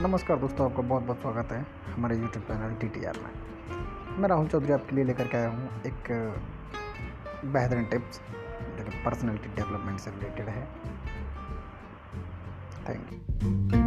नमस्कार दोस्तों, आपका बहुत बहुत स्वागत है हमारे YouTube channel T T R में। मैं राहुल चौधरी आपके लिए लेकर के आया हूँ एक बेहतरीन टिप्स जो कि पर्सनैलिटी डेवलपमेंट से रिलेटेड है। Thank you